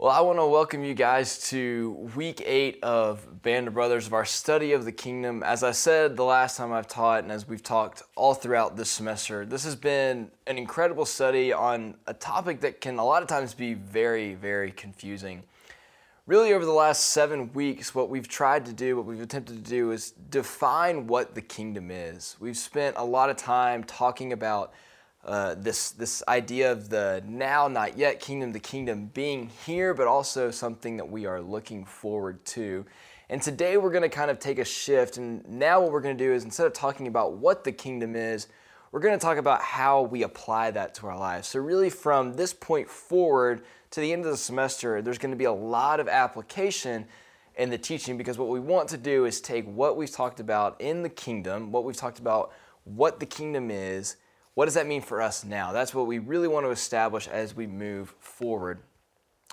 Well, I want to welcome you guys to week eight of Band of Brothers of our study of the kingdom. As I said the last time I've taught, and as we've talked all throughout this semester, this has been an incredible study on a topic that can a lot of times be very, very confusing. Really, over the last seven weeks, what we've tried to do, what we've attempted to do, is define what the kingdom is. We've spent a lot of time talking about uh, this this idea of the now not yet kingdom the kingdom being here but also something that we are looking forward to. And today we're going to kind of take a shift and now what we're going to do is instead of talking about what the kingdom is we're going to talk about how we apply that to our lives. So really from this point forward to the end of the semester there's going to be a lot of application in the teaching because what we want to do is take what we've talked about in the kingdom what we've talked about what the kingdom is what does that mean for us now? That's what we really want to establish as we move forward.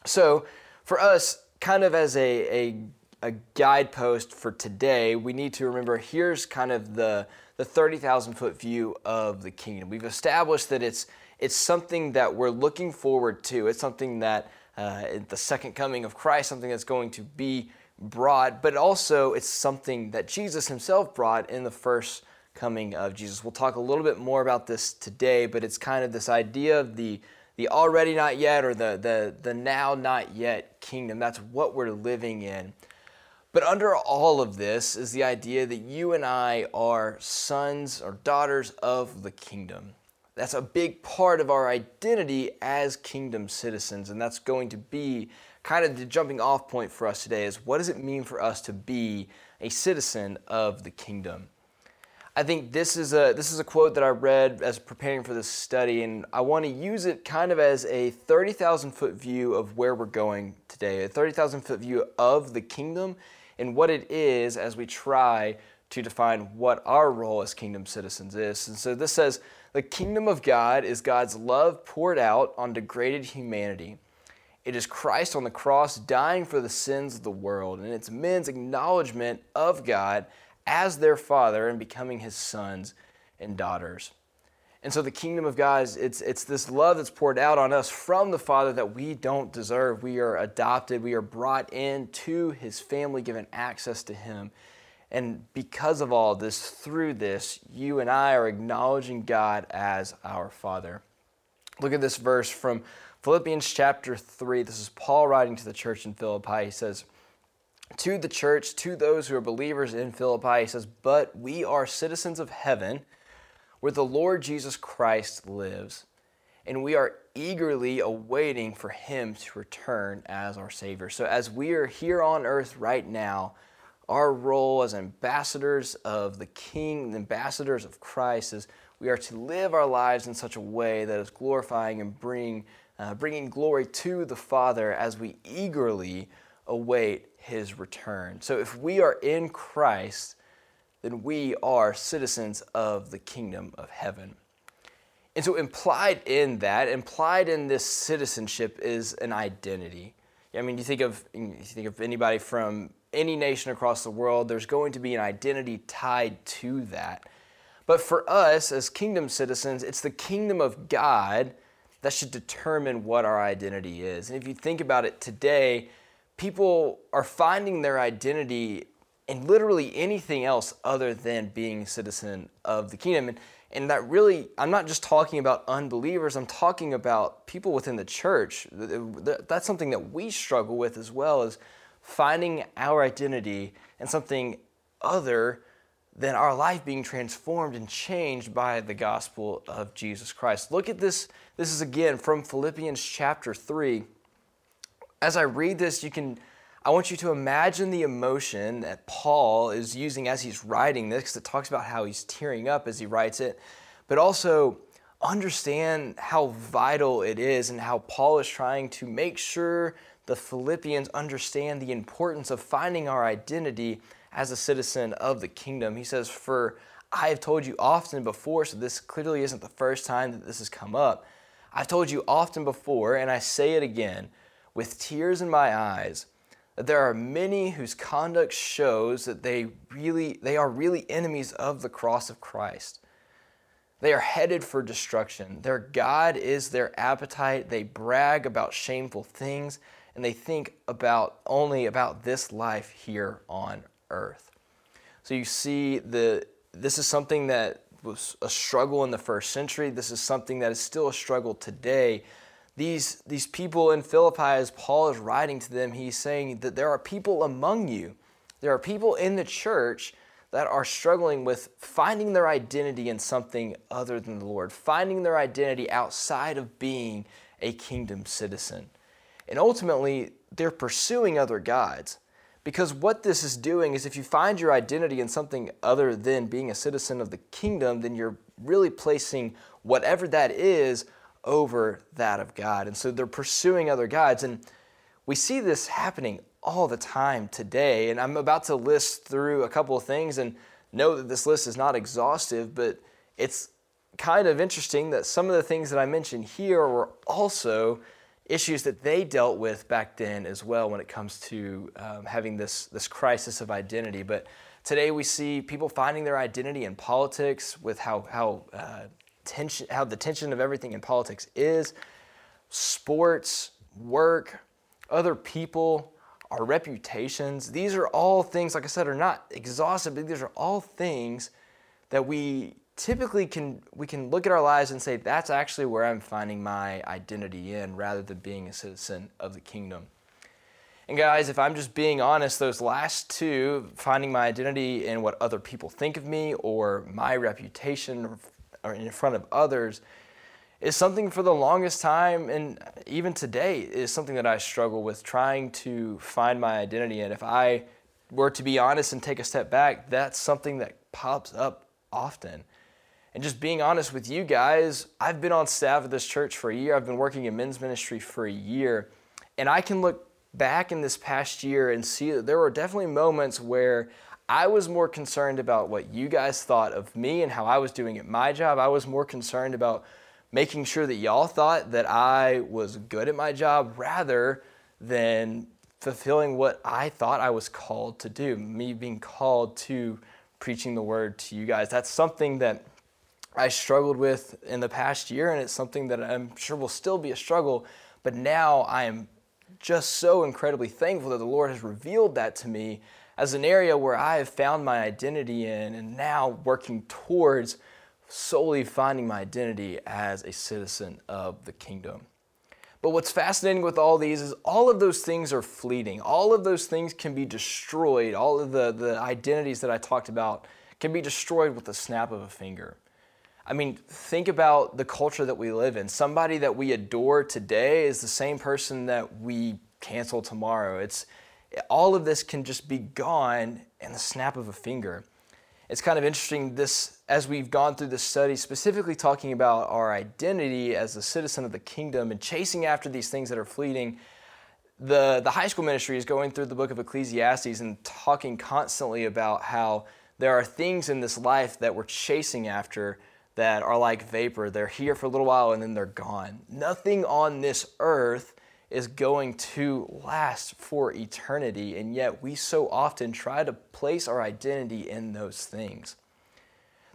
So, for us, kind of as a, a, a guidepost for today, we need to remember here's kind of the, the 30,000 foot view of the kingdom. We've established that it's, it's something that we're looking forward to, it's something that uh, the second coming of Christ, something that's going to be brought, but also it's something that Jesus himself brought in the first coming of Jesus. We'll talk a little bit more about this today, but it's kind of this idea of the the already not yet or the the the now not yet kingdom. That's what we're living in. But under all of this is the idea that you and I are sons or daughters of the kingdom. That's a big part of our identity as kingdom citizens, and that's going to be kind of the jumping off point for us today is what does it mean for us to be a citizen of the kingdom? I think this is a this is a quote that I read as preparing for this study, and I want to use it kind of as a thirty thousand foot view of where we're going today, a thirty thousand foot view of the kingdom and what it is as we try to define what our role as kingdom citizens is. And so this says the kingdom of God is God's love poured out on degraded humanity. It is Christ on the cross dying for the sins of the world, and it's men's acknowledgement of God as their father and becoming his sons and daughters. And so the kingdom of God is it's, it's this love that's poured out on us from the Father that we don't deserve. We are adopted, we are brought into his family, given access to him. And because of all this, through this, you and I are acknowledging God as our Father. Look at this verse from Philippians chapter 3. This is Paul writing to the church in Philippi. He says, to the church, to those who are believers in Philippi, he says, But we are citizens of heaven, where the Lord Jesus Christ lives, and we are eagerly awaiting for him to return as our Savior. So, as we are here on earth right now, our role as ambassadors of the King, ambassadors of Christ, is we are to live our lives in such a way that is glorifying and bring, uh, bringing glory to the Father as we eagerly await his return. So if we are in Christ, then we are citizens of the kingdom of heaven. And so implied in that, implied in this citizenship is an identity. I mean, you think of you think of anybody from any nation across the world, there's going to be an identity tied to that. But for us as kingdom citizens, it's the kingdom of God that should determine what our identity is. And if you think about it today, people are finding their identity in literally anything else other than being a citizen of the kingdom. And, and that really, I'm not just talking about unbelievers, I'm talking about people within the church. That's something that we struggle with as well, is finding our identity in something other than our life being transformed and changed by the gospel of Jesus Christ. Look at this. This is again from Philippians chapter 3 as I read this, you can I want you to imagine the emotion that Paul is using as he's writing this, because it talks about how he's tearing up as he writes it, but also understand how vital it is and how Paul is trying to make sure the Philippians understand the importance of finding our identity as a citizen of the kingdom. He says, For I have told you often before, so this clearly isn't the first time that this has come up. I've told you often before, and I say it again with tears in my eyes that there are many whose conduct shows that they really they are really enemies of the cross of Christ. They are headed for destruction. Their God is their appetite. They brag about shameful things, and they think about only about this life here on earth. So you see the this is something that was a struggle in the first century. This is something that is still a struggle today. These, these people in Philippi, as Paul is writing to them, he's saying that there are people among you, there are people in the church that are struggling with finding their identity in something other than the Lord, finding their identity outside of being a kingdom citizen. And ultimately, they're pursuing other gods. Because what this is doing is if you find your identity in something other than being a citizen of the kingdom, then you're really placing whatever that is over that of God. And so they're pursuing other gods. And we see this happening all the time today. And I'm about to list through a couple of things and know that this list is not exhaustive, but it's kind of interesting that some of the things that I mentioned here were also issues that they dealt with back then as well when it comes to um, having this, this crisis of identity. But today we see people finding their identity in politics with how, how, uh, tension, how the tension of everything in politics is, sports, work, other people, our reputations. These are all things, like I said, are not exhaustive, but these are all things that we typically can we can look at our lives and say that's actually where I'm finding my identity in rather than being a citizen of the kingdom. And guys, if I'm just being honest, those last two, finding my identity in what other people think of me or my reputation in front of others, is something for the longest time and even today is something that I struggle with trying to find my identity And If I were to be honest and take a step back, that's something that pops up often. And just being honest with you guys, I've been on staff at this church for a year. I've been working in men's ministry for a year. And I can look back in this past year and see that there were definitely moments where I was more concerned about what you guys thought of me and how I was doing at my job. I was more concerned about making sure that y'all thought that I was good at my job rather than fulfilling what I thought I was called to do, me being called to preaching the word to you guys. That's something that I struggled with in the past year, and it's something that I'm sure will still be a struggle. But now I am just so incredibly thankful that the Lord has revealed that to me as an area where I have found my identity in, and now working towards solely finding my identity as a citizen of the kingdom. But what's fascinating with all these is all of those things are fleeting. All of those things can be destroyed. All of the, the identities that I talked about can be destroyed with the snap of a finger. I mean, think about the culture that we live in. Somebody that we adore today is the same person that we cancel tomorrow. It's all of this can just be gone in the snap of a finger. It's kind of interesting this as we've gone through this study specifically talking about our identity as a citizen of the kingdom and chasing after these things that are fleeting. The the high school ministry is going through the book of Ecclesiastes and talking constantly about how there are things in this life that we're chasing after that are like vapor. They're here for a little while and then they're gone. Nothing on this earth is going to last for eternity, and yet we so often try to place our identity in those things.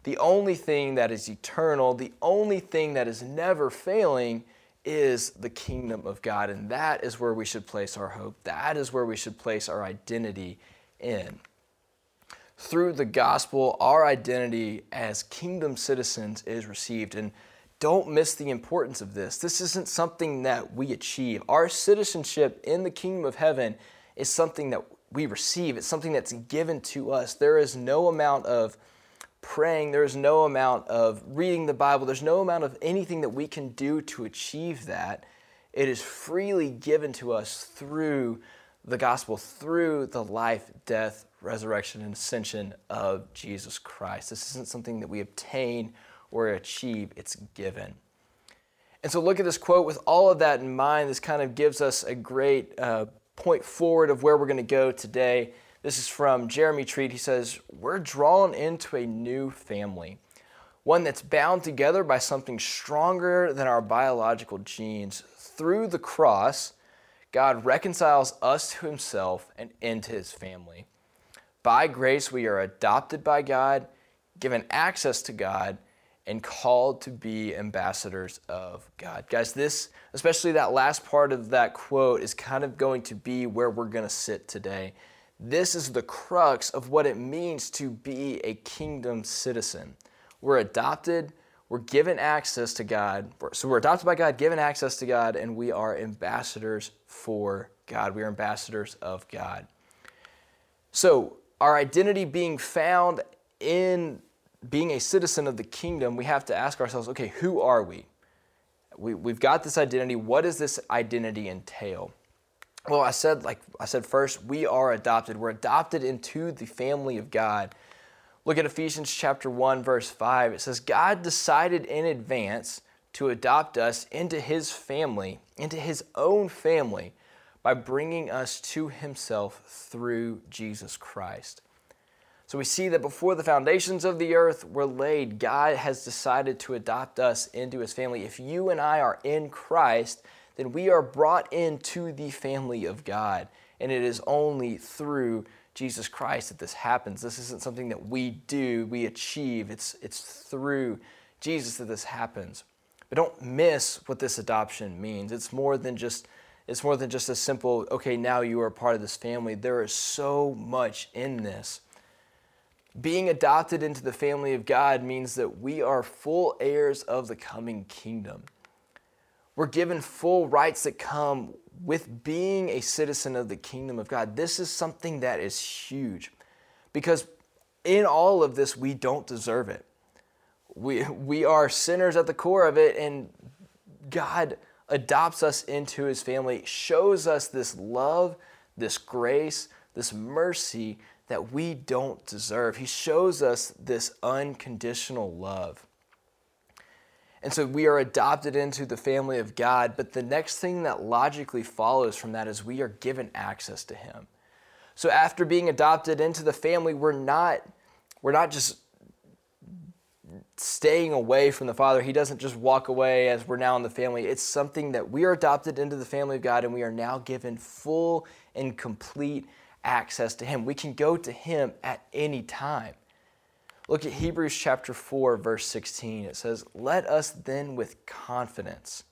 The only thing that is eternal, the only thing that is never failing, is the kingdom of God, and that is where we should place our hope. That is where we should place our identity in through the gospel, our identity as kingdom citizens is received. And don't miss the importance of this. This isn't something that we achieve. Our citizenship in the kingdom of heaven is something that we receive, it's something that's given to us. There is no amount of praying, there's no amount of reading the Bible, there's no amount of anything that we can do to achieve that. It is freely given to us through the gospel, through the life, death, resurrection, and ascension of Jesus Christ. This isn't something that we obtain or achieve, it's given. And so, look at this quote with all of that in mind. This kind of gives us a great uh, point forward of where we're going to go today. This is from Jeremy Treat. He says, We're drawn into a new family, one that's bound together by something stronger than our biological genes. Through the cross, God reconciles us to himself and into his family. By grace, we are adopted by God, given access to God, and called to be ambassadors of God. Guys, this, especially that last part of that quote, is kind of going to be where we're going to sit today. This is the crux of what it means to be a kingdom citizen. We're adopted, we're given access to God. So we're adopted by God, given access to God, and we are ambassadors for God. We are ambassadors of God. So, our identity being found in being a citizen of the kingdom, we have to ask ourselves okay, who are we? we we've got this identity. What does this identity entail? Well, I said, like I said first, we are adopted. We're adopted into the family of God. Look at Ephesians chapter 1, verse 5. It says, God decided in advance to adopt us into his family, into his own family, by bringing us to himself through Jesus Christ. So we see that before the foundations of the earth were laid, God has decided to adopt us into his family. If you and I are in Christ, then we are brought into the family of God. And it is only through Jesus Christ that this happens. This isn't something that we do, we achieve. It's, it's through Jesus that this happens. But don't miss what this adoption means. It's more than just it's more than just a simple, okay, now you are part of this family. There is so much in this. Being adopted into the family of God means that we are full heirs of the coming kingdom. We're given full rights that come with being a citizen of the kingdom of God. This is something that is huge because in all of this, we don't deserve it. We, we are sinners at the core of it, and God adopts us into his family, shows us this love, this grace, this mercy that we don't deserve. He shows us this unconditional love. And so we are adopted into the family of God, but the next thing that logically follows from that is we are given access to him. So after being adopted into the family, we're not we're not just staying away from the Father. He doesn't just walk away as we're now in the family. It's something that we are adopted into the family of God and we are now given full and complete access to Him. We can go to Him at any time. Look at Hebrews chapter 4, verse 16. It says, Let us then with confidence,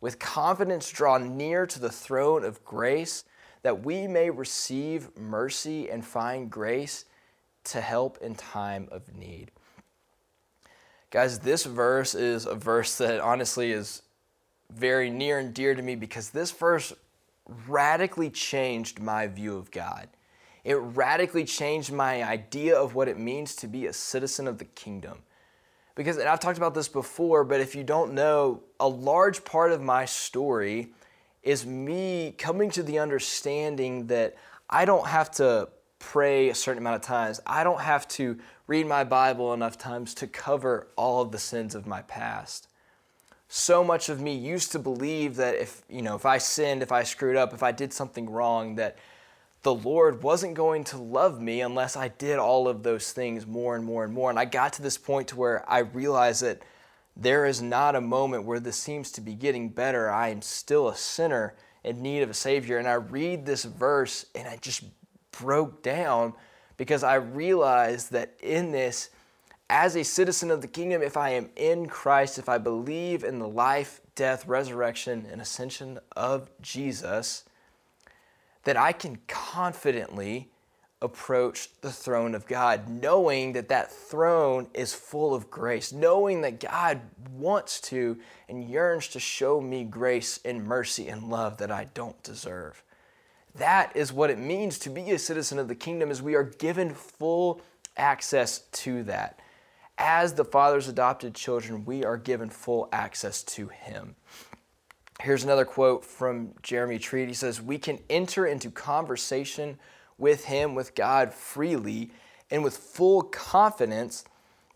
with confidence draw near to the throne of grace, that we may receive mercy and find grace to help in time of need. Guys, this verse is a verse that honestly is very near and dear to me because this verse radically changed my view of God. It radically changed my idea of what it means to be a citizen of the kingdom. Because, and I've talked about this before, but if you don't know, a large part of my story is me coming to the understanding that I don't have to pray a certain amount of times. I don't have to read my Bible enough times to cover all of the sins of my past so much of me used to believe that if you know if i sinned if i screwed up if i did something wrong that the lord wasn't going to love me unless i did all of those things more and more and more. And i got to this point to where i realized that there is not a moment where this seems to be getting better. I am still a sinner in need of a savior. And i read this verse and i just broke down because i realized that in this as a citizen of the kingdom, if I am in Christ, if I believe in the life, death, resurrection, and ascension of Jesus, that I can confidently approach the throne of God, knowing that that throne is full of grace, knowing that God wants to and yearns to show me grace and mercy and love that I don't deserve. That is what it means to be a citizen of the kingdom is we are given full access to that as the Father's adopted children, we are given full access to Him. Here's another quote from Jeremy Treat. He says, We can enter into conversation with Him, with God, freely and with full confidence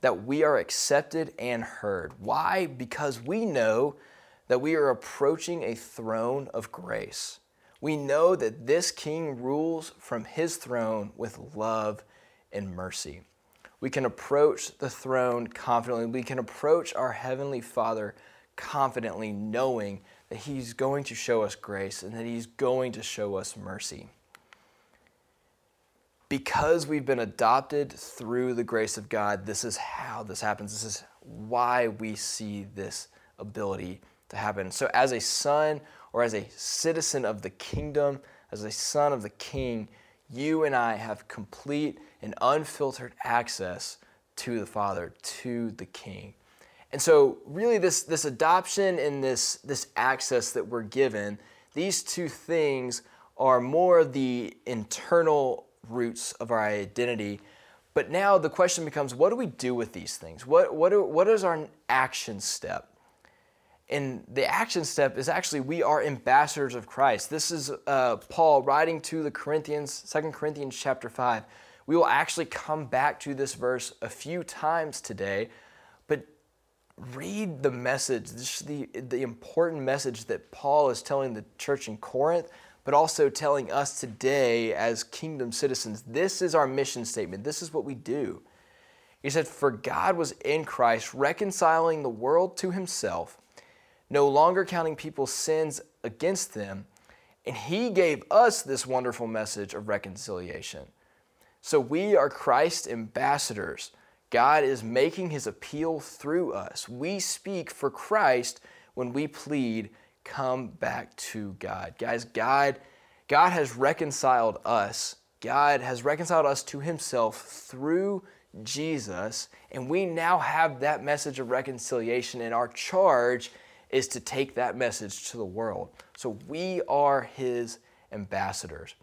that we are accepted and heard. Why? Because we know that we are approaching a throne of grace. We know that this King rules from His throne with love and mercy we can approach the throne confidently. We can approach our Heavenly Father confidently, knowing that He's going to show us grace and that He's going to show us mercy. because we've been adopted through the grace of God, this is how this happens. This is why we see this ability to happen. So, as a son or as a citizen of the kingdom, as a son of the king, you and I have complete and unfiltered access to the Father, to the King. And so, really, this, this adoption and this, this access that we're given, these two things are more the internal roots of our identity. But now the question becomes what do we do with these things? What, what, what is our action step? And the action step is actually we are ambassadors of Christ. This is uh, Paul writing to the Corinthians, 2 Corinthians chapter 5. We will actually come back to this verse a few times today, but read the message, the, the important message that Paul is telling the church in Corinth, but also telling us today as kingdom citizens. This is our mission statement. This is what we do. He said, For God was in Christ, reconciling the world to himself no longer counting people's sins against them. And he gave us this wonderful message of reconciliation. So we are Christ's ambassadors. God is making his appeal through us. We speak for Christ when we plead, come back to God. Guys, God, God has reconciled us. God has reconciled us to himself through Jesus, and we now have that message of reconciliation, and our charge is to take that message to the world. So we are his ambassadors.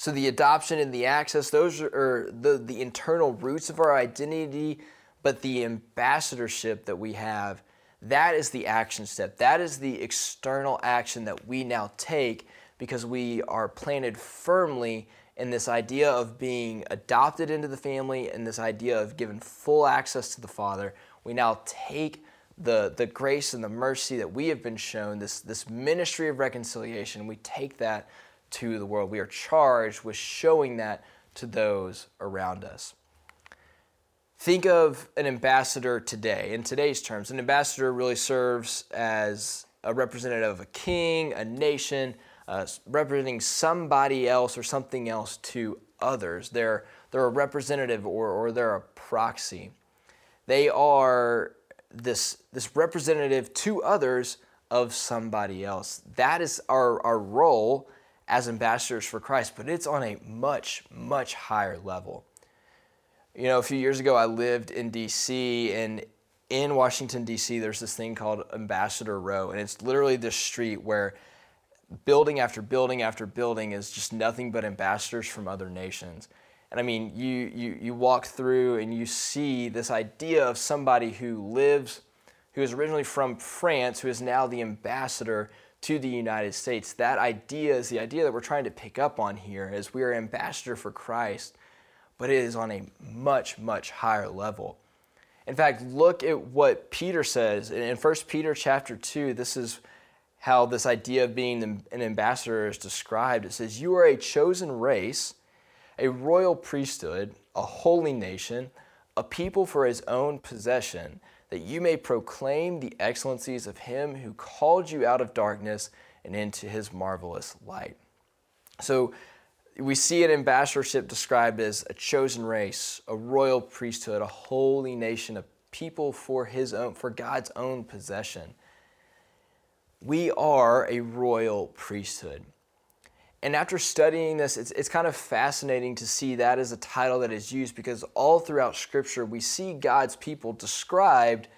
So the adoption and the access, those are the, the internal roots of our identity, but the ambassadorship that we have, that is the action step. That is the external action that we now take because we are planted firmly in this idea of being adopted into the family and this idea of given full access to the Father. We now take the, the grace and the mercy that we have been shown, this, this ministry of reconciliation, we take that to the world. We are charged with showing that to those around us. Think of an ambassador today. In today's terms, an ambassador really serves as a representative of a king, a nation, uh, representing somebody else or something else to others. They're, they're a representative or, or they're a proxy. They are this, this representative to others of somebody else. That is our, our role as ambassadors for Christ, but it's on a much, much higher level. You know, a few years ago, I lived in DC, and in Washington, D.C., there's this thing called Ambassador Row, and it's literally this street where building after building after building is just nothing but ambassadors from other nations. And I mean, you, you, you walk through and you see this idea of somebody who lives, who is originally from France, who is now the ambassador to the United States. That idea is the idea that we're trying to pick up on here is we are ambassador for Christ, but it is on a much, much higher level. In fact, look at what Peter says in 1 Peter chapter 2. This is how this idea of being an ambassador is described. It says, You are a chosen race a royal priesthood, a holy nation, a people for his own possession, that you may proclaim the excellencies of him who called you out of darkness and into his marvelous light. So we see an ambassadorship described as a chosen race, a royal priesthood, a holy nation, a people for his own for God's own possession. We are a royal priesthood. And after studying this, it's, it's kind of fascinating to see that as a title that is used because all throughout Scripture we see God's people described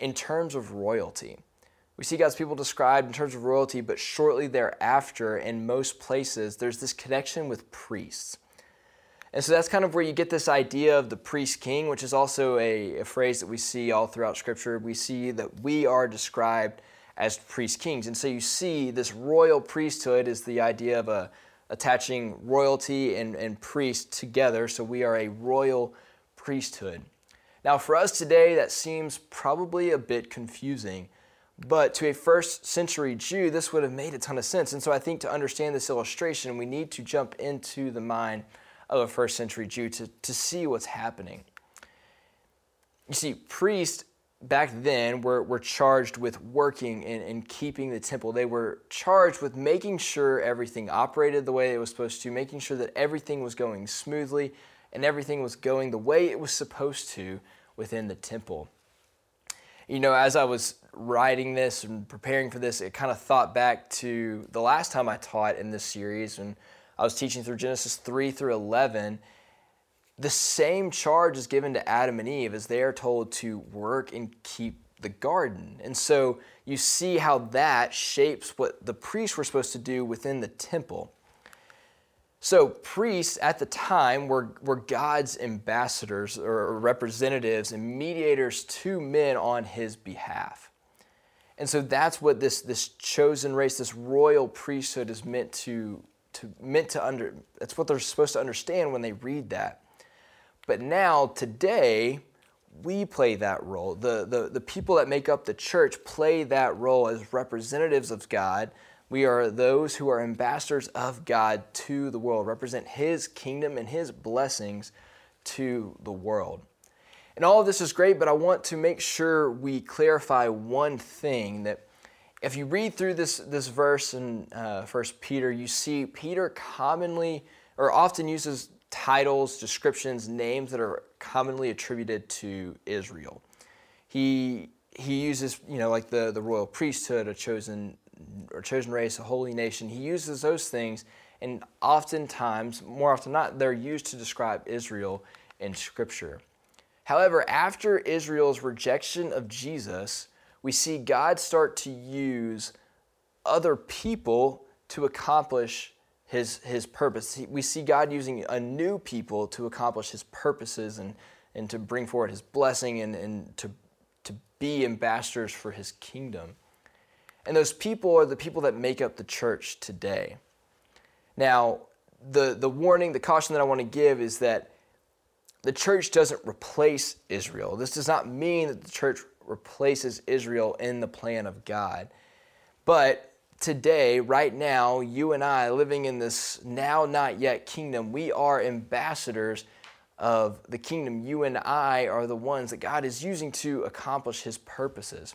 in terms of royalty. We see God's people described in terms of royalty, but shortly thereafter, in most places, there's this connection with priests. And so that's kind of where you get this idea of the priest king, which is also a, a phrase that we see all throughout Scripture. We see that we are described as priest kings. And so you see this royal priesthood is the idea of a, attaching royalty and, and priest together. So we are a royal priesthood. Now, for us today, that seems probably a bit confusing. But to a first century Jew, this would have made a ton of sense. And so I think to understand this illustration, we need to jump into the mind of a first century Jew to, to see what's happening. You see, priest back then were, were charged with working and, and keeping the temple. They were charged with making sure everything operated the way it was supposed to, making sure that everything was going smoothly and everything was going the way it was supposed to within the temple. You know, as I was writing this and preparing for this, it kind of thought back to the last time I taught in this series and I was teaching through Genesis 3 through 11 the same charge is given to Adam and Eve as they are told to work and keep the garden. And so you see how that shapes what the priests were supposed to do within the temple. So, priests at the time were, were God's ambassadors or representatives and mediators to men on his behalf. And so that's what this, this chosen race, this royal priesthood is meant to, to meant to under that's what they're supposed to understand when they read that. But now, today, we play that role. The, the, the people that make up the church play that role as representatives of God. We are those who are ambassadors of God to the world, represent His kingdom and His blessings to the world. And all of this is great, but I want to make sure we clarify one thing that if you read through this, this verse in uh, 1 Peter, you see Peter commonly or often uses titles, descriptions, names that are commonly attributed to Israel. He he uses, you know, like the, the royal priesthood, a chosen or chosen race, a holy nation. He uses those things, and oftentimes, more often not, they're used to describe Israel in Scripture. However, after Israel's rejection of Jesus, we see God start to use other people to accomplish his, his purpose. we see God using a new people to accomplish his purposes and, and to bring forward his blessing and, and to, to be ambassadors for his kingdom. And those people are the people that make up the church today. Now, the, the warning, the caution that I want to give is that the church doesn't replace Israel. This does not mean that the church replaces Israel in the plan of God. But today, right now, you and I living in this now not yet kingdom, we are ambassadors of the kingdom. You and I are the ones that God is using to accomplish his purposes.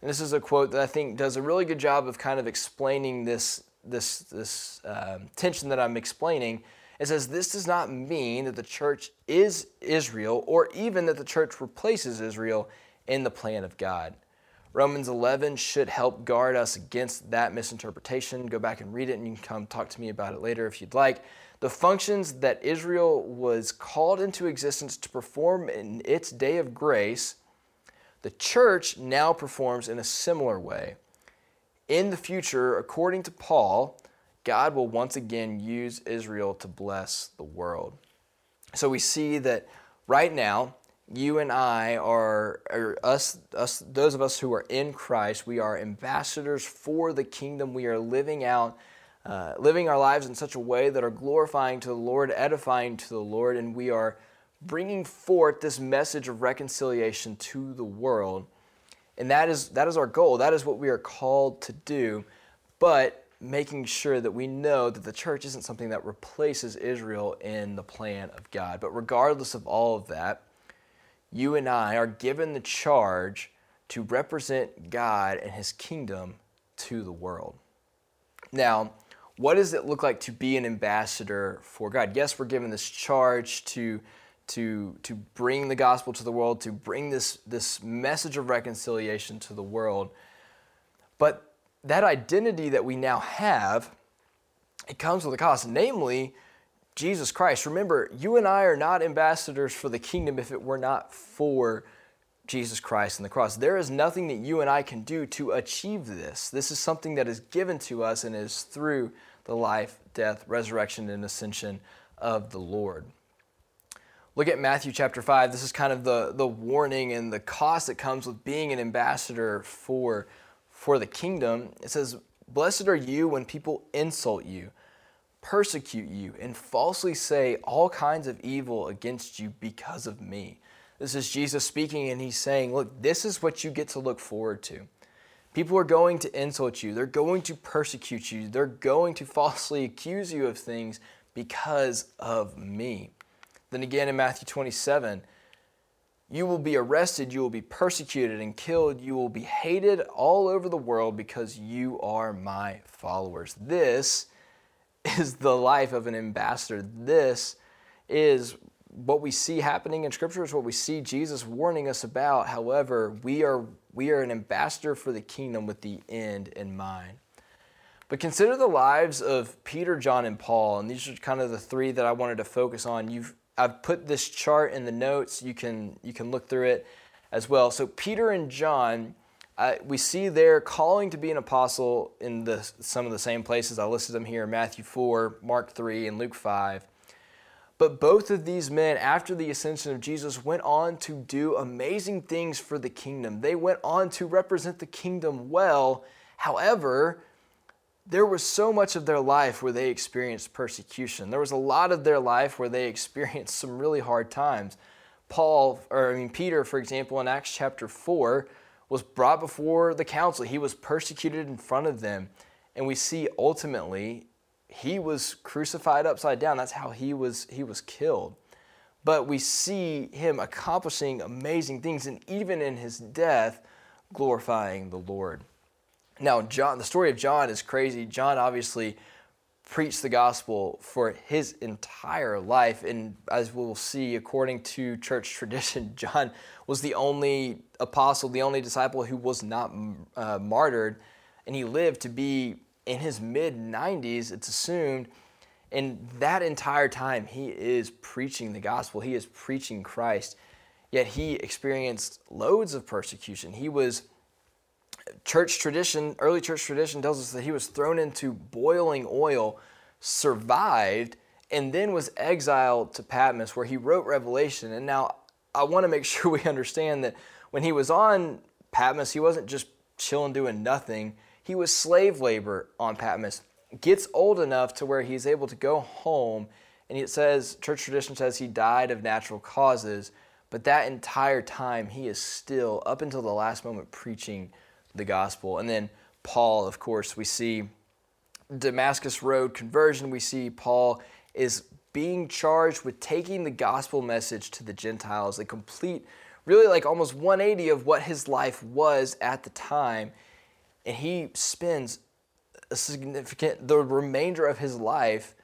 And this is a quote that I think does a really good job of kind of explaining this, this, this uh, tension that I'm explaining. It says, This does not mean that the church is Israel or even that the church replaces Israel in the plan of God. Romans 11 should help guard us against that misinterpretation. Go back and read it, and you can come talk to me about it later if you'd like. The functions that Israel was called into existence to perform in its day of grace, the church now performs in a similar way. In the future, according to Paul, God will once again use Israel to bless the world. So we see that right now, you and I are, are, us, us, those of us who are in Christ. We are ambassadors for the kingdom. We are living out, uh, living our lives in such a way that are glorifying to the Lord, edifying to the Lord, and we are bringing forth this message of reconciliation to the world. And that is that is our goal. That is what we are called to do. But making sure that we know that the church isn't something that replaces Israel in the plan of God. But regardless of all of that you and I are given the charge to represent God and His kingdom to the world. Now, what does it look like to be an ambassador for God? Yes, we're given this charge to, to, to bring the gospel to the world, to bring this, this message of reconciliation to the world. But that identity that we now have, it comes with a cost, namely Jesus Christ. Remember, you and I are not ambassadors for the kingdom if it were not for Jesus Christ and the cross. There is nothing that you and I can do to achieve this. This is something that is given to us and is through the life, death, resurrection, and ascension of the Lord. Look at Matthew chapter 5. This is kind of the, the warning and the cost that comes with being an ambassador for, for the kingdom. It says, Blessed are you when people insult you persecute you, and falsely say all kinds of evil against you because of me. This is Jesus speaking, and he's saying, Look, this is what you get to look forward to. People are going to insult you, they're going to persecute you, they're going to falsely accuse you of things because of me. Then again in Matthew 27, You will be arrested, you will be persecuted and killed, you will be hated all over the world because you are my followers. This is the life of an ambassador. This is what we see happening in scripture is what we see Jesus warning us about. However, we are we are an ambassador for the kingdom with the end in mind. But consider the lives of Peter, John, and Paul, and these are kind of the three that I wanted to focus on. You've I've put this chart in the notes. You can you can look through it as well. So Peter and John, we see their calling to be an apostle in the, some of the same places. I listed them here: Matthew four, Mark three, and Luke five. But both of these men, after the ascension of Jesus, went on to do amazing things for the kingdom. They went on to represent the kingdom well. However, there was so much of their life where they experienced persecution. There was a lot of their life where they experienced some really hard times. Paul, or I mean Peter, for example, in Acts chapter 4, was brought before the council. He was persecuted in front of them. And we see ultimately he was crucified upside down. That's how he was he was killed. But we see him accomplishing amazing things and even in his death glorifying the Lord. Now, John, the story of John is crazy. John obviously preached the gospel for his entire life. And as we'll see, according to church tradition, John was the only apostle, the only disciple who was not uh, martyred. And he lived to be in his mid 90s, it's assumed. And that entire time, he is preaching the gospel, he is preaching Christ. Yet he experienced loads of persecution. He was church tradition, early church tradition tells us that he was thrown into boiling oil, survived, and then was exiled to Patmos where he wrote Revelation. And now I want to make sure we understand that when he was on Patmos, he wasn't just chilling doing nothing. He was slave labor on Patmos. Gets old enough to where he's able to go home, and it says, church tradition says he died of natural causes, but that entire time he is still, up until the last moment, preaching the gospel. And then Paul, of course, we see Damascus Road conversion. We see Paul is being charged with taking the gospel message to the Gentiles, a complete, really like almost 180 of what his life was at the time. And he spends a significant, the remainder of his life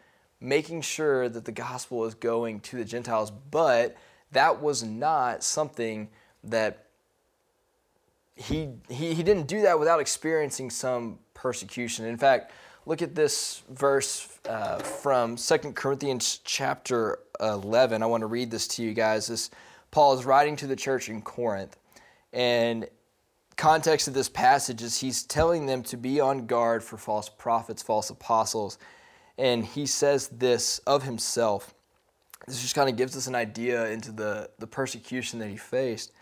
making sure that the gospel is going to the Gentiles. But that was not something that he, he, he didn't do that without experiencing some persecution. In fact, look at this verse uh, from 2 Corinthians chapter 11. I want to read this to you guys. This Paul is writing to the church in Corinth, and context of this passage is he's telling them to be on guard for false prophets, false apostles, and he says this of himself. This just kind of gives us an idea into the, the persecution that he faced.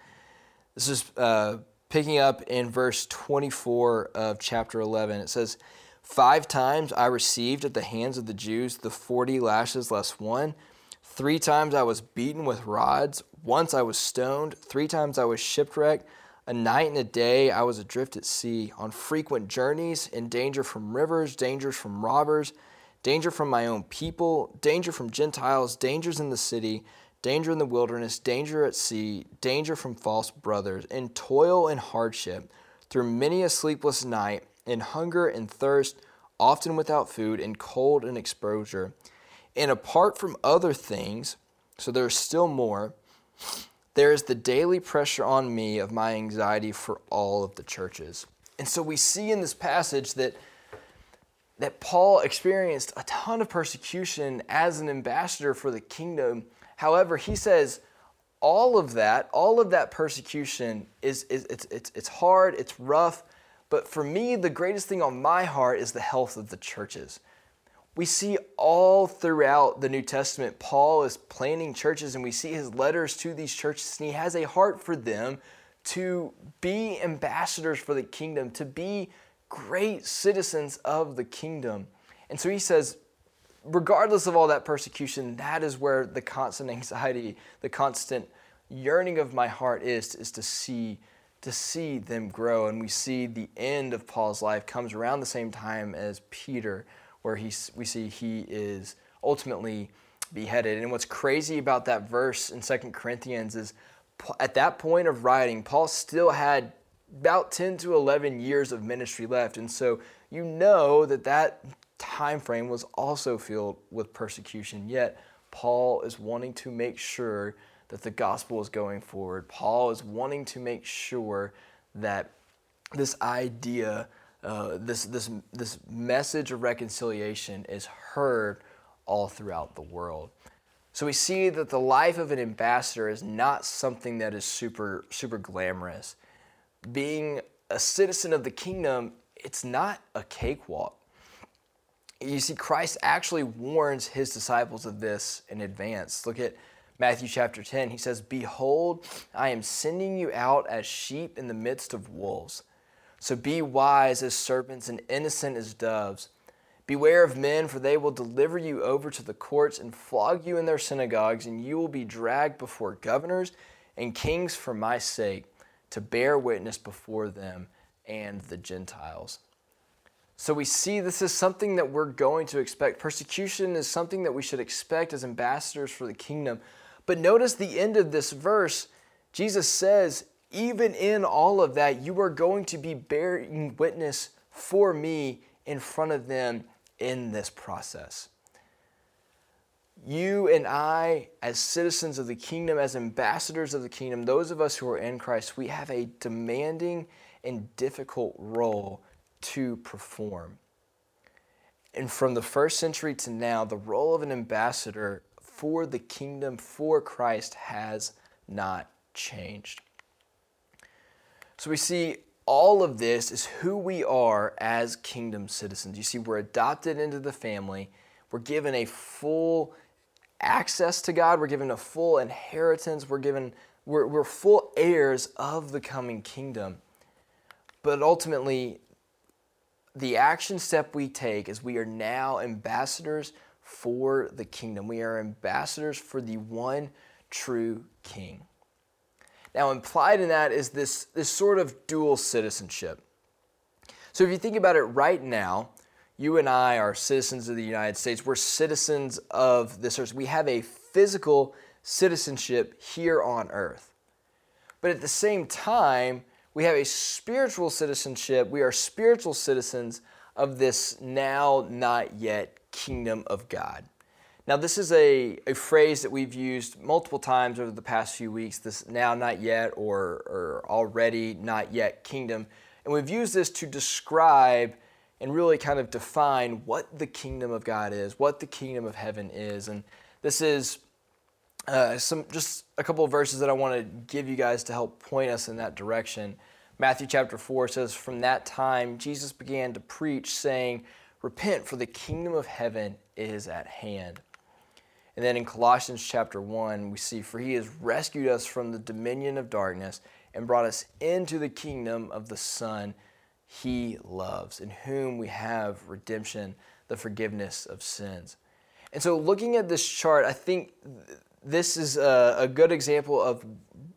This is uh, picking up in verse 24 of chapter 11. It says, Five times I received at the hands of the Jews the 40 lashes less one. Three times I was beaten with rods. Once I was stoned. Three times I was shipwrecked. A night and a day I was adrift at sea, on frequent journeys, in danger from rivers, dangers from robbers, danger from my own people, danger from Gentiles, dangers in the city danger in the wilderness, danger at sea, danger from false brothers, in toil and hardship, through many a sleepless night, in hunger and thirst, often without food, in cold and exposure. And apart from other things, so there's still more, there is the daily pressure on me of my anxiety for all of the churches. And so we see in this passage that that Paul experienced a ton of persecution as an ambassador for the kingdom However, he says all of that, all of that persecution is, is it's, it's, it's hard, it's rough, but for me, the greatest thing on my heart is the health of the churches. We see all throughout the New Testament, Paul is planting churches, and we see his letters to these churches, and he has a heart for them to be ambassadors for the kingdom, to be great citizens of the kingdom. And so he says, regardless of all that persecution, that is where the constant anxiety, the constant yearning of my heart is, is to see to see them grow. And we see the end of Paul's life comes around the same time as Peter, where he, we see he is ultimately beheaded. And what's crazy about that verse in Second Corinthians is at that point of writing, Paul still had about 10 to 11 years of ministry left. And so you know that that time frame was also filled with persecution. Yet Paul is wanting to make sure that the gospel is going forward. Paul is wanting to make sure that this idea, uh, this, this, this message of reconciliation is heard all throughout the world. So we see that the life of an ambassador is not something that is super, super glamorous. Being a citizen of the kingdom, it's not a cakewalk. You see, Christ actually warns his disciples of this in advance. Look at Matthew chapter 10. He says, Behold, I am sending you out as sheep in the midst of wolves. So be wise as serpents and innocent as doves. Beware of men, for they will deliver you over to the courts and flog you in their synagogues, and you will be dragged before governors and kings for my sake, to bear witness before them and the Gentiles. So we see this is something that we're going to expect. Persecution is something that we should expect as ambassadors for the kingdom. But notice the end of this verse. Jesus says, even in all of that, you are going to be bearing witness for me in front of them in this process. You and I, as citizens of the kingdom, as ambassadors of the kingdom, those of us who are in Christ, we have a demanding and difficult role to perform. And from the first century to now, the role of an ambassador for the kingdom, for Christ, has not changed. So we see all of this is who we are as kingdom citizens. You see, we're adopted into the family, we're given a full access to God, we're given a full inheritance, we're given we're, we're full heirs of the coming kingdom. But ultimately, the action step we take is we are now ambassadors for the kingdom. We are ambassadors for the one true king. Now, implied in that is this, this sort of dual citizenship. So, if you think about it right now, you and I are citizens of the United States. We're citizens of this earth. We have a physical citizenship here on earth. But at the same time, we have a spiritual citizenship. We are spiritual citizens of this now not yet kingdom of God. Now, this is a, a phrase that we've used multiple times over the past few weeks this now not yet or, or already not yet kingdom. And we've used this to describe and really kind of define what the kingdom of God is, what the kingdom of heaven is. And this is uh, some just a couple of verses that I want to give you guys to help point us in that direction. Matthew chapter 4 says, From that time, Jesus began to preach, saying, Repent, for the kingdom of heaven is at hand. And then in Colossians chapter 1, we see, For he has rescued us from the dominion of darkness and brought us into the kingdom of the Son he loves, in whom we have redemption, the forgiveness of sins. And so, looking at this chart, I think this is a, a good example of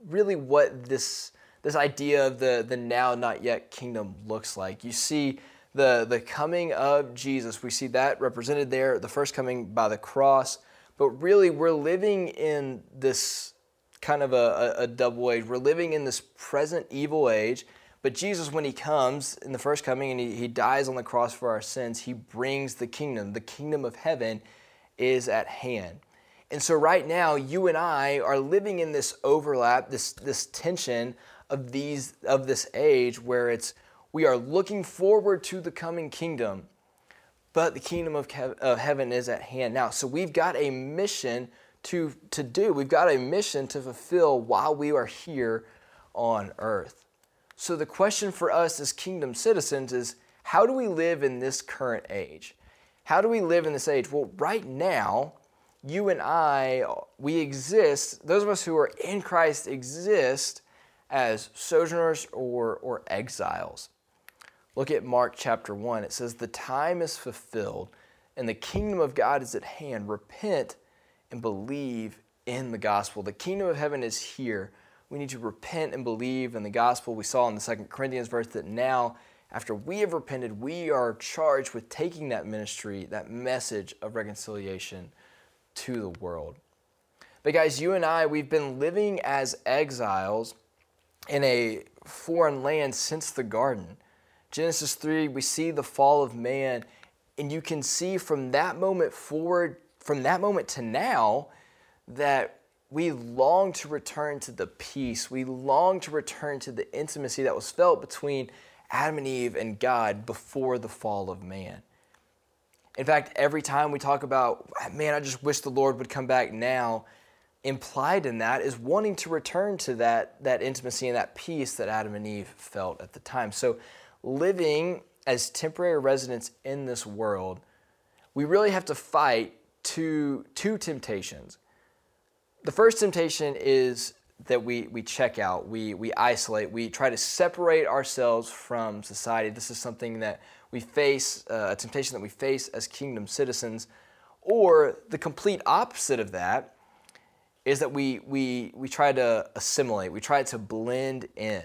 really what this, this idea of the, the now, not yet kingdom looks like. You see the, the coming of Jesus, we see that represented there, the first coming by the cross. But really, we're living in this kind of a, a, double age. We're living in this present evil age. But Jesus, when he comes in the first coming and he, he dies on the cross for our sins, he brings the kingdom. The kingdom of heaven is at hand. And so right now, you and I are living in this overlap, this, this tension of these of this age where it's we are looking forward to the coming kingdom, but the kingdom of, of heaven is at hand now. So we've got a mission to, to do. We've got a mission to fulfill while we are here on earth. So the question for us as kingdom citizens is how do we live in this current age? How do we live in this age? Well, right now, you and I, we exist, those of us who are in Christ exist as sojourners or, or exiles. Look at Mark chapter 1. It says, The time is fulfilled and the kingdom of God is at hand. Repent and believe in the gospel. The kingdom of heaven is here. We need to repent and believe in the gospel. We saw in the Second Corinthians verse that now, after we have repented, we are charged with taking that ministry, that message of reconciliation to the world. But guys, you and I, we've been living as exiles in a foreign land since the garden. Genesis 3, we see the fall of man, and you can see from that moment forward, from that moment to now, that we long to return to the peace. We long to return to the intimacy that was felt between Adam and Eve and God before the fall of man. In fact, every time we talk about, man, I just wish the Lord would come back now, implied in that is wanting to return to that, that intimacy and that peace that Adam and Eve felt at the time. So, living as temporary residents in this world, we really have to fight two, two temptations. The first temptation is that we, we check out, we, we isolate, we try to separate ourselves from society. This is something that we face, uh, a temptation that we face as kingdom citizens. Or the complete opposite of that is that we, we, we try to assimilate, we try to blend in.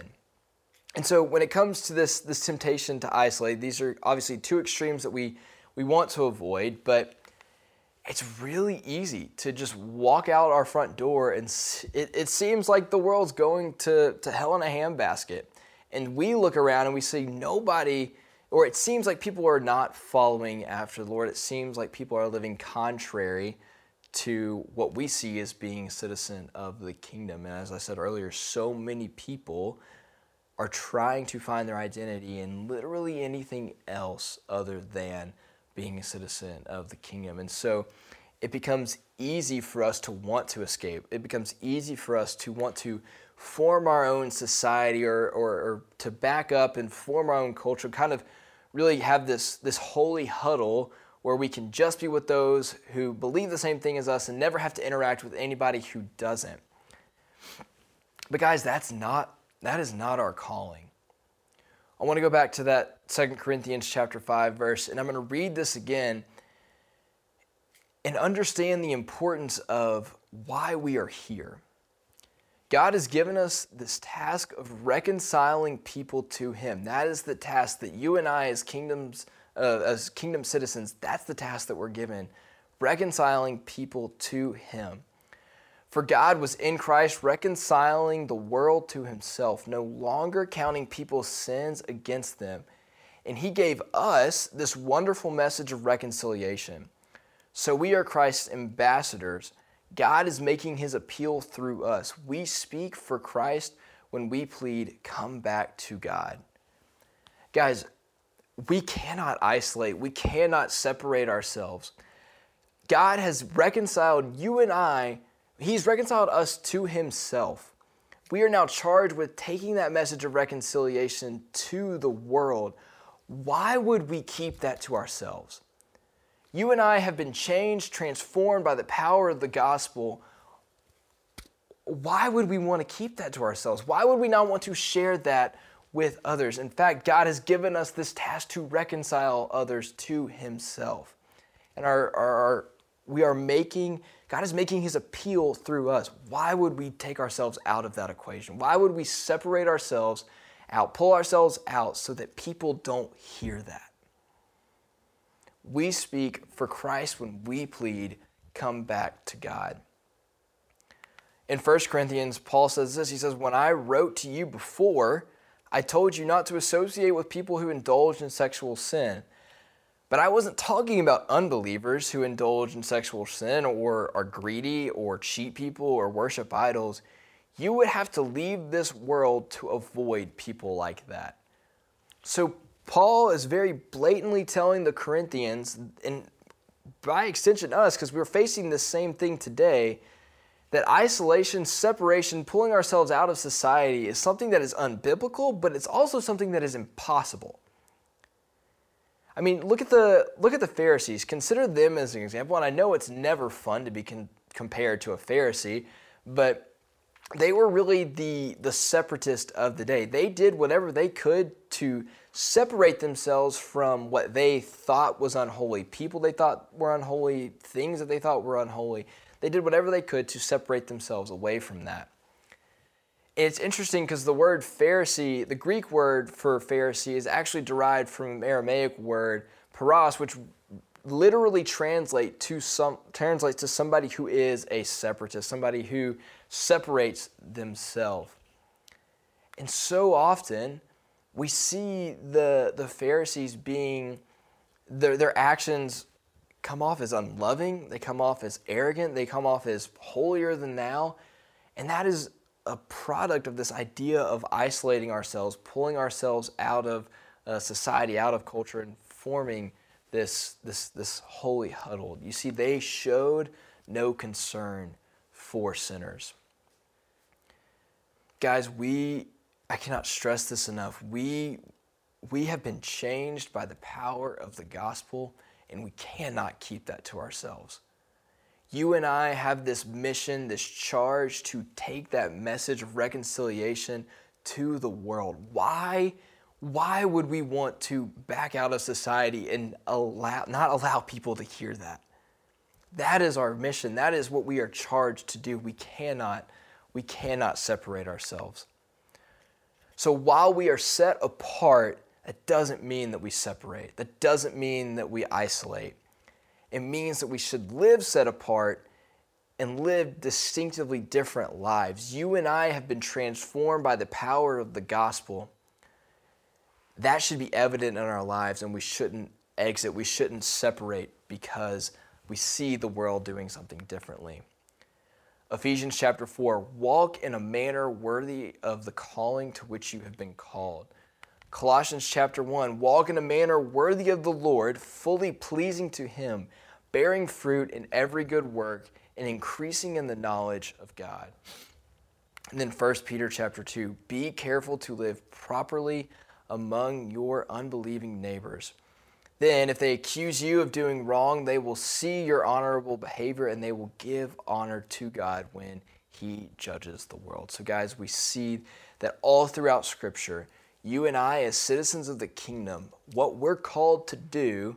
And so when it comes to this, this temptation to isolate, these are obviously two extremes that we, we want to avoid, but it's really easy to just walk out our front door and it, it seems like the world's going to, to hell in a handbasket. And we look around and we see nobody, or it seems like people are not following after the Lord. It seems like people are living contrary to what we see as being a citizen of the kingdom. And as I said earlier, so many people are trying to find their identity in literally anything else other than being a citizen of the kingdom. And so it becomes easy for us to want to escape. It becomes easy for us to want to form our own society or, or, or to back up and form our own culture, kind of really have this, this holy huddle where we can just be with those who believe the same thing as us and never have to interact with anybody who doesn't. But guys, that's not that is not our calling. I want to go back to that 2 Corinthians chapter 5 verse and I'm going to read this again and understand the importance of why we are here. God has given us this task of reconciling people to him. That is the task that you and I as kingdoms uh, as kingdom citizens, that's the task that we're given reconciling people to Him. For God was in Christ reconciling the world to Himself, no longer counting people's sins against them. And He gave us this wonderful message of reconciliation. So we are Christ's ambassadors. God is making His appeal through us. We speak for Christ when we plead, Come back to God. Guys, we cannot isolate, we cannot separate ourselves. God has reconciled you and I, He's reconciled us to Himself. We are now charged with taking that message of reconciliation to the world. Why would we keep that to ourselves? You and I have been changed, transformed by the power of the gospel. Why would we want to keep that to ourselves? Why would we not want to share that with others. In fact, God has given us this task to reconcile others to Himself. And our, our, our, we are making, God is making His appeal through us. Why would we take ourselves out of that equation? Why would we separate ourselves out, pull ourselves out so that people don't hear that? We speak for Christ when we plead, come back to God. In 1 Corinthians, Paul says this He says, When I wrote to you before, I told you not to associate with people who indulge in sexual sin. But I wasn't talking about unbelievers who indulge in sexual sin or are greedy or cheat people or worship idols. You would have to leave this world to avoid people like that. So, Paul is very blatantly telling the Corinthians, and by extension us, because we're facing the same thing today, that isolation, separation, pulling ourselves out of society is something that is unbiblical, but it's also something that is impossible. I mean, look at the look at the Pharisees. Consider them as an example. And I know it's never fun to be con- compared to a Pharisee, but they were really the the separatist of the day. They did whatever they could to separate themselves from what they thought was unholy, people they thought were unholy, things that they thought were unholy. They did whatever they could to separate themselves away from that. It's interesting because the word Pharisee, the Greek word for Pharisee, is actually derived from an Aramaic word, paros, which literally translate to some translates to somebody who is a separatist, somebody who separates themselves. And so often we see the the Pharisees being their their actions come off as unloving, they come off as arrogant, they come off as holier than thou. And that is a product of this idea of isolating ourselves, pulling ourselves out of uh, society, out of culture, and forming this, this, this holy huddle. You see, they showed no concern for sinners. Guys, we, I cannot stress this enough. We, we have been changed by the power of the gospel, and we cannot keep that to ourselves. You and I have this mission, this charge to take that message of reconciliation to the world. Why? why would we want to back out of society and allow not allow people to hear that that is our mission that is what we are charged to do we cannot we cannot separate ourselves so while we are set apart that doesn't mean that we separate. That doesn't mean that we isolate. It means that we should live set apart and live distinctively different lives. You and i have been transformed by the power of the gospel. That should be evident in our lives and we shouldn't exit, we shouldn't separate because we see the world doing something differently. Ephesians chapter 4 walk in a manner worthy of the calling to which you have been called. Colossians chapter 1 walk in a manner worthy of the Lord, fully pleasing to Him, bearing fruit in every good work and increasing in the knowledge of God. And then 1 Peter chapter 2 be careful to live properly among your unbelieving neighbors. Then, if they accuse you of doing wrong, they will see your honorable behavior and they will give honor to God when He judges the world. So, guys, we see that all throughout Scripture, you and I, as citizens of the kingdom, what we're called to do,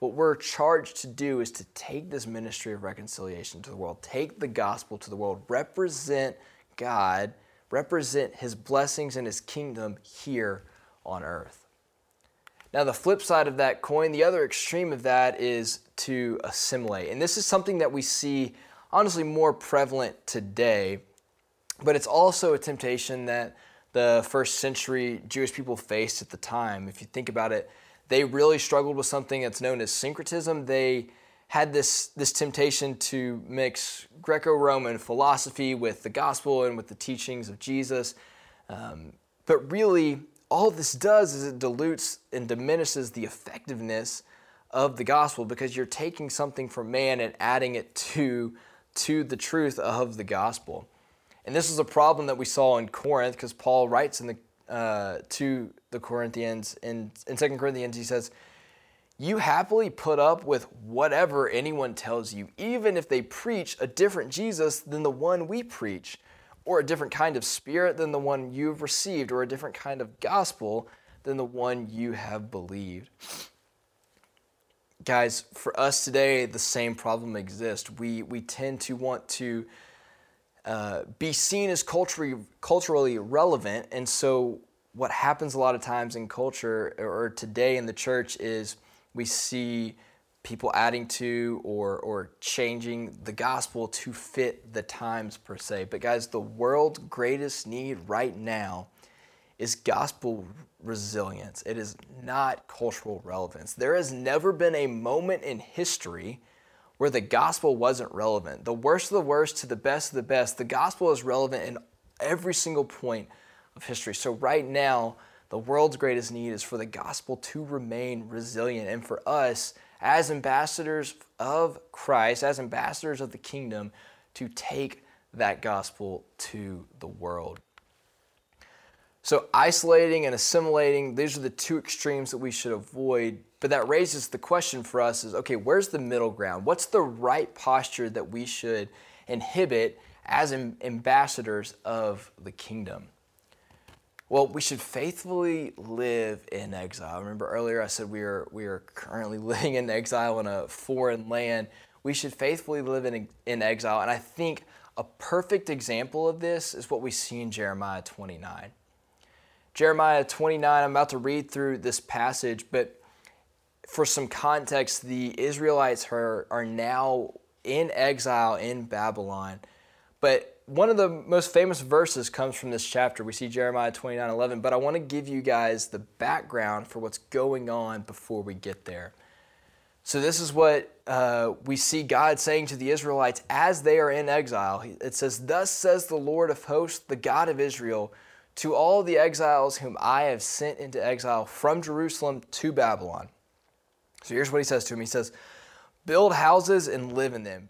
what we're charged to do, is to take this ministry of reconciliation to the world, take the gospel to the world, represent God, represent His blessings and His kingdom here on earth. Now, the flip side of that coin, the other extreme of that is to assimilate. And this is something that we see honestly more prevalent today, but it's also a temptation that the first century Jewish people faced at the time. If you think about it, they really struggled with something that's known as syncretism. They had this, this temptation to mix Greco Roman philosophy with the gospel and with the teachings of Jesus. Um, but really, all this does is it dilutes and diminishes the effectiveness of the gospel because you're taking something from man and adding it to, to the truth of the gospel. And this is a problem that we saw in Corinth because Paul writes in the, uh, to the Corinthians in, in 2 Corinthians, he says, You happily put up with whatever anyone tells you, even if they preach a different Jesus than the one we preach or a different kind of spirit than the one you've received, or a different kind of gospel than the one you have believed. Guys, for us today, the same problem exists. We, we tend to want to uh, be seen as culturally, culturally relevant, and so what happens a lot of times in culture or today in the church is we see people adding to or or changing the gospel to fit the times per se. But guys, the world's greatest need right now is gospel resilience. It is not cultural relevance. There has never been a moment in history where the gospel wasn't relevant. The worst of the worst to the best of the best, the gospel is relevant in every single point of history. So right now, the world's greatest need is for the gospel to remain resilient and for us as ambassadors of Christ, as ambassadors of the kingdom, to take that gospel to the world. So, isolating and assimilating, these are the two extremes that we should avoid. But that raises the question for us is okay, where's the middle ground? What's the right posture that we should inhibit as ambassadors of the kingdom? Well, we should faithfully live in exile. Remember earlier I said we are, we are currently living in exile in a foreign land. We should faithfully live in, in exile. And I think a perfect example of this is what we see in Jeremiah 29. Jeremiah 29, I'm about to read through this passage, but for some context, the Israelites are, are now in exile in Babylon. But one of the most famous verses comes from this chapter. We see Jeremiah 29 11. But I want to give you guys the background for what's going on before we get there. So, this is what uh, we see God saying to the Israelites as they are in exile. It says, Thus says the Lord of hosts, the God of Israel, to all the exiles whom I have sent into exile from Jerusalem to Babylon. So, here's what he says to him He says, Build houses and live in them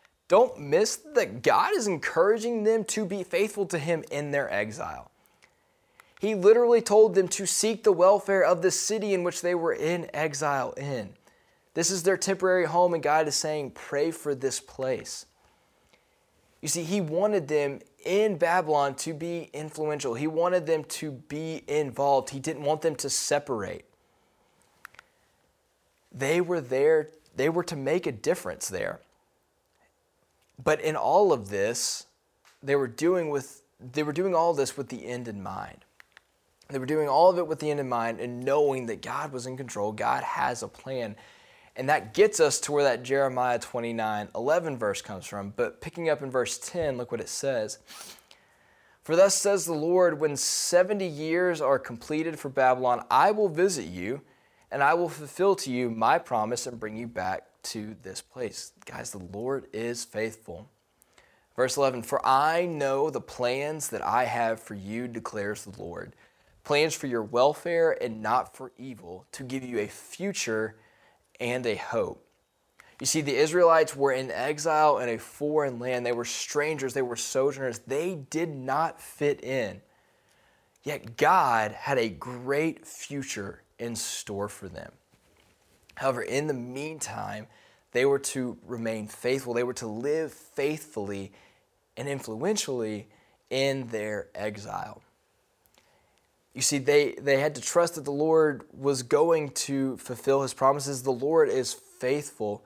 Don't miss that God is encouraging them to be faithful to Him in their exile. He literally told them to seek the welfare of the city in which they were in exile in. This is their temporary home, and God is saying, Pray for this place. You see, He wanted them in Babylon to be influential, He wanted them to be involved. He didn't want them to separate. They were there, they were to make a difference there. But in all of this, they were doing with they were doing all this with the end in mind. They were doing all of it with the end in mind and knowing that God was in control. God has a plan. And that gets us to where that Jeremiah 29 11 verse comes from. But picking up in verse 10, look what it says. For thus says the Lord, when 70 years are completed for Babylon, I will visit you, and I will fulfill to you my promise and bring you back to this place. Guys, the Lord is faithful. Verse 11 For I know the plans that I have for you, declares the Lord plans for your welfare and not for evil, to give you a future and a hope. You see, the Israelites were in exile in a foreign land. They were strangers, they were sojourners. They did not fit in. Yet God had a great future in store for them. However, in the meantime, they were to remain faithful. They were to live faithfully and influentially in their exile. You see, they, they had to trust that the Lord was going to fulfill his promises. The Lord is faithful.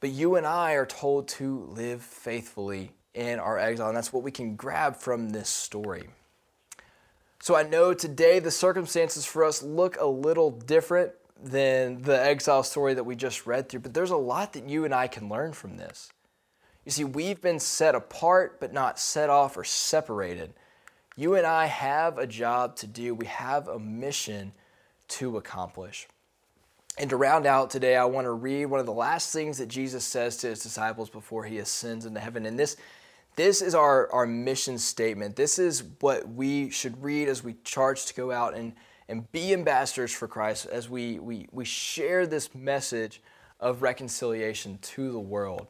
But you and I are told to live faithfully in our exile, and that's what we can grab from this story. So I know today the circumstances for us look a little different than the exile story that we just read through, but there's a lot that you and I can learn from this. You see, we've been set apart, but not set off or separated. You and I have a job to do, we have a mission to accomplish. And to round out today, I want to read one of the last things that Jesus says to his disciples before he ascends into heaven. And this, this is our, our mission statement. This is what we should read as we charge to go out and and be ambassadors for Christ as we, we, we share this message of reconciliation to the world.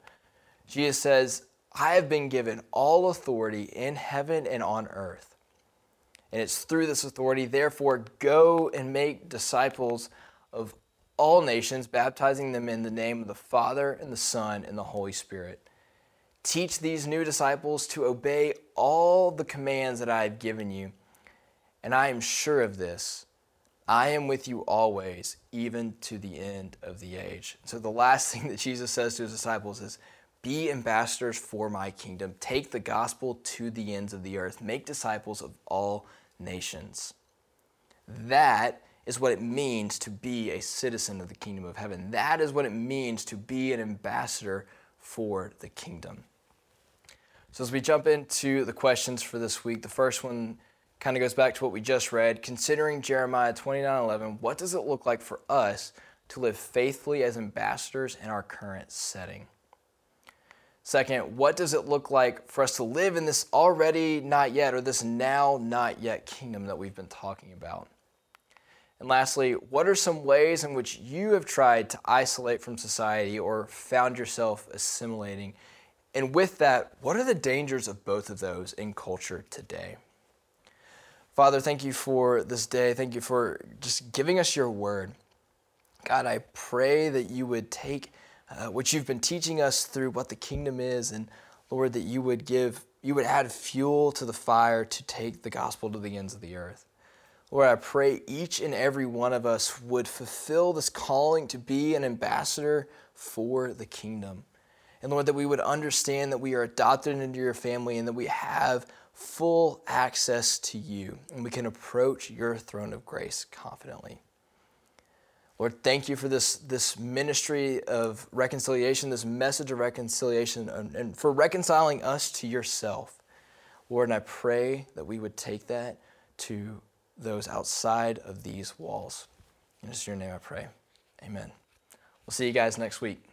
Jesus says, I have been given all authority in heaven and on earth. And it's through this authority, therefore, go and make disciples of all nations, baptizing them in the name of the Father and the Son and the Holy Spirit. Teach these new disciples to obey all the commands that I have given you. And I am sure of this I am with you always, even to the end of the age. So, the last thing that Jesus says to his disciples is be ambassadors for my kingdom. Take the gospel to the ends of the earth. Make disciples of all nations. That is what it means to be a citizen of the kingdom of heaven. That is what it means to be an ambassador for the kingdom. So, as we jump into the questions for this week, the first one kind of goes back to what we just read. Considering Jeremiah 29 11, what does it look like for us to live faithfully as ambassadors in our current setting? Second, what does it look like for us to live in this already not yet or this now not yet kingdom that we've been talking about? And lastly, what are some ways in which you have tried to isolate from society or found yourself assimilating? And with that, what are the dangers of both of those in culture today? Father, thank you for this day. Thank you for just giving us your word. God, I pray that you would take uh, what you've been teaching us through what the kingdom is, and Lord, that you would give, you would add fuel to the fire to take the gospel to the ends of the earth. Lord, I pray each and every one of us would fulfill this calling to be an ambassador for the kingdom. And Lord, that we would understand that we are adopted into your family and that we have full access to you and we can approach your throne of grace confidently. Lord, thank you for this, this ministry of reconciliation, this message of reconciliation, and, and for reconciling us to yourself. Lord, and I pray that we would take that to those outside of these walls. In your name I pray. Amen. We'll see you guys next week.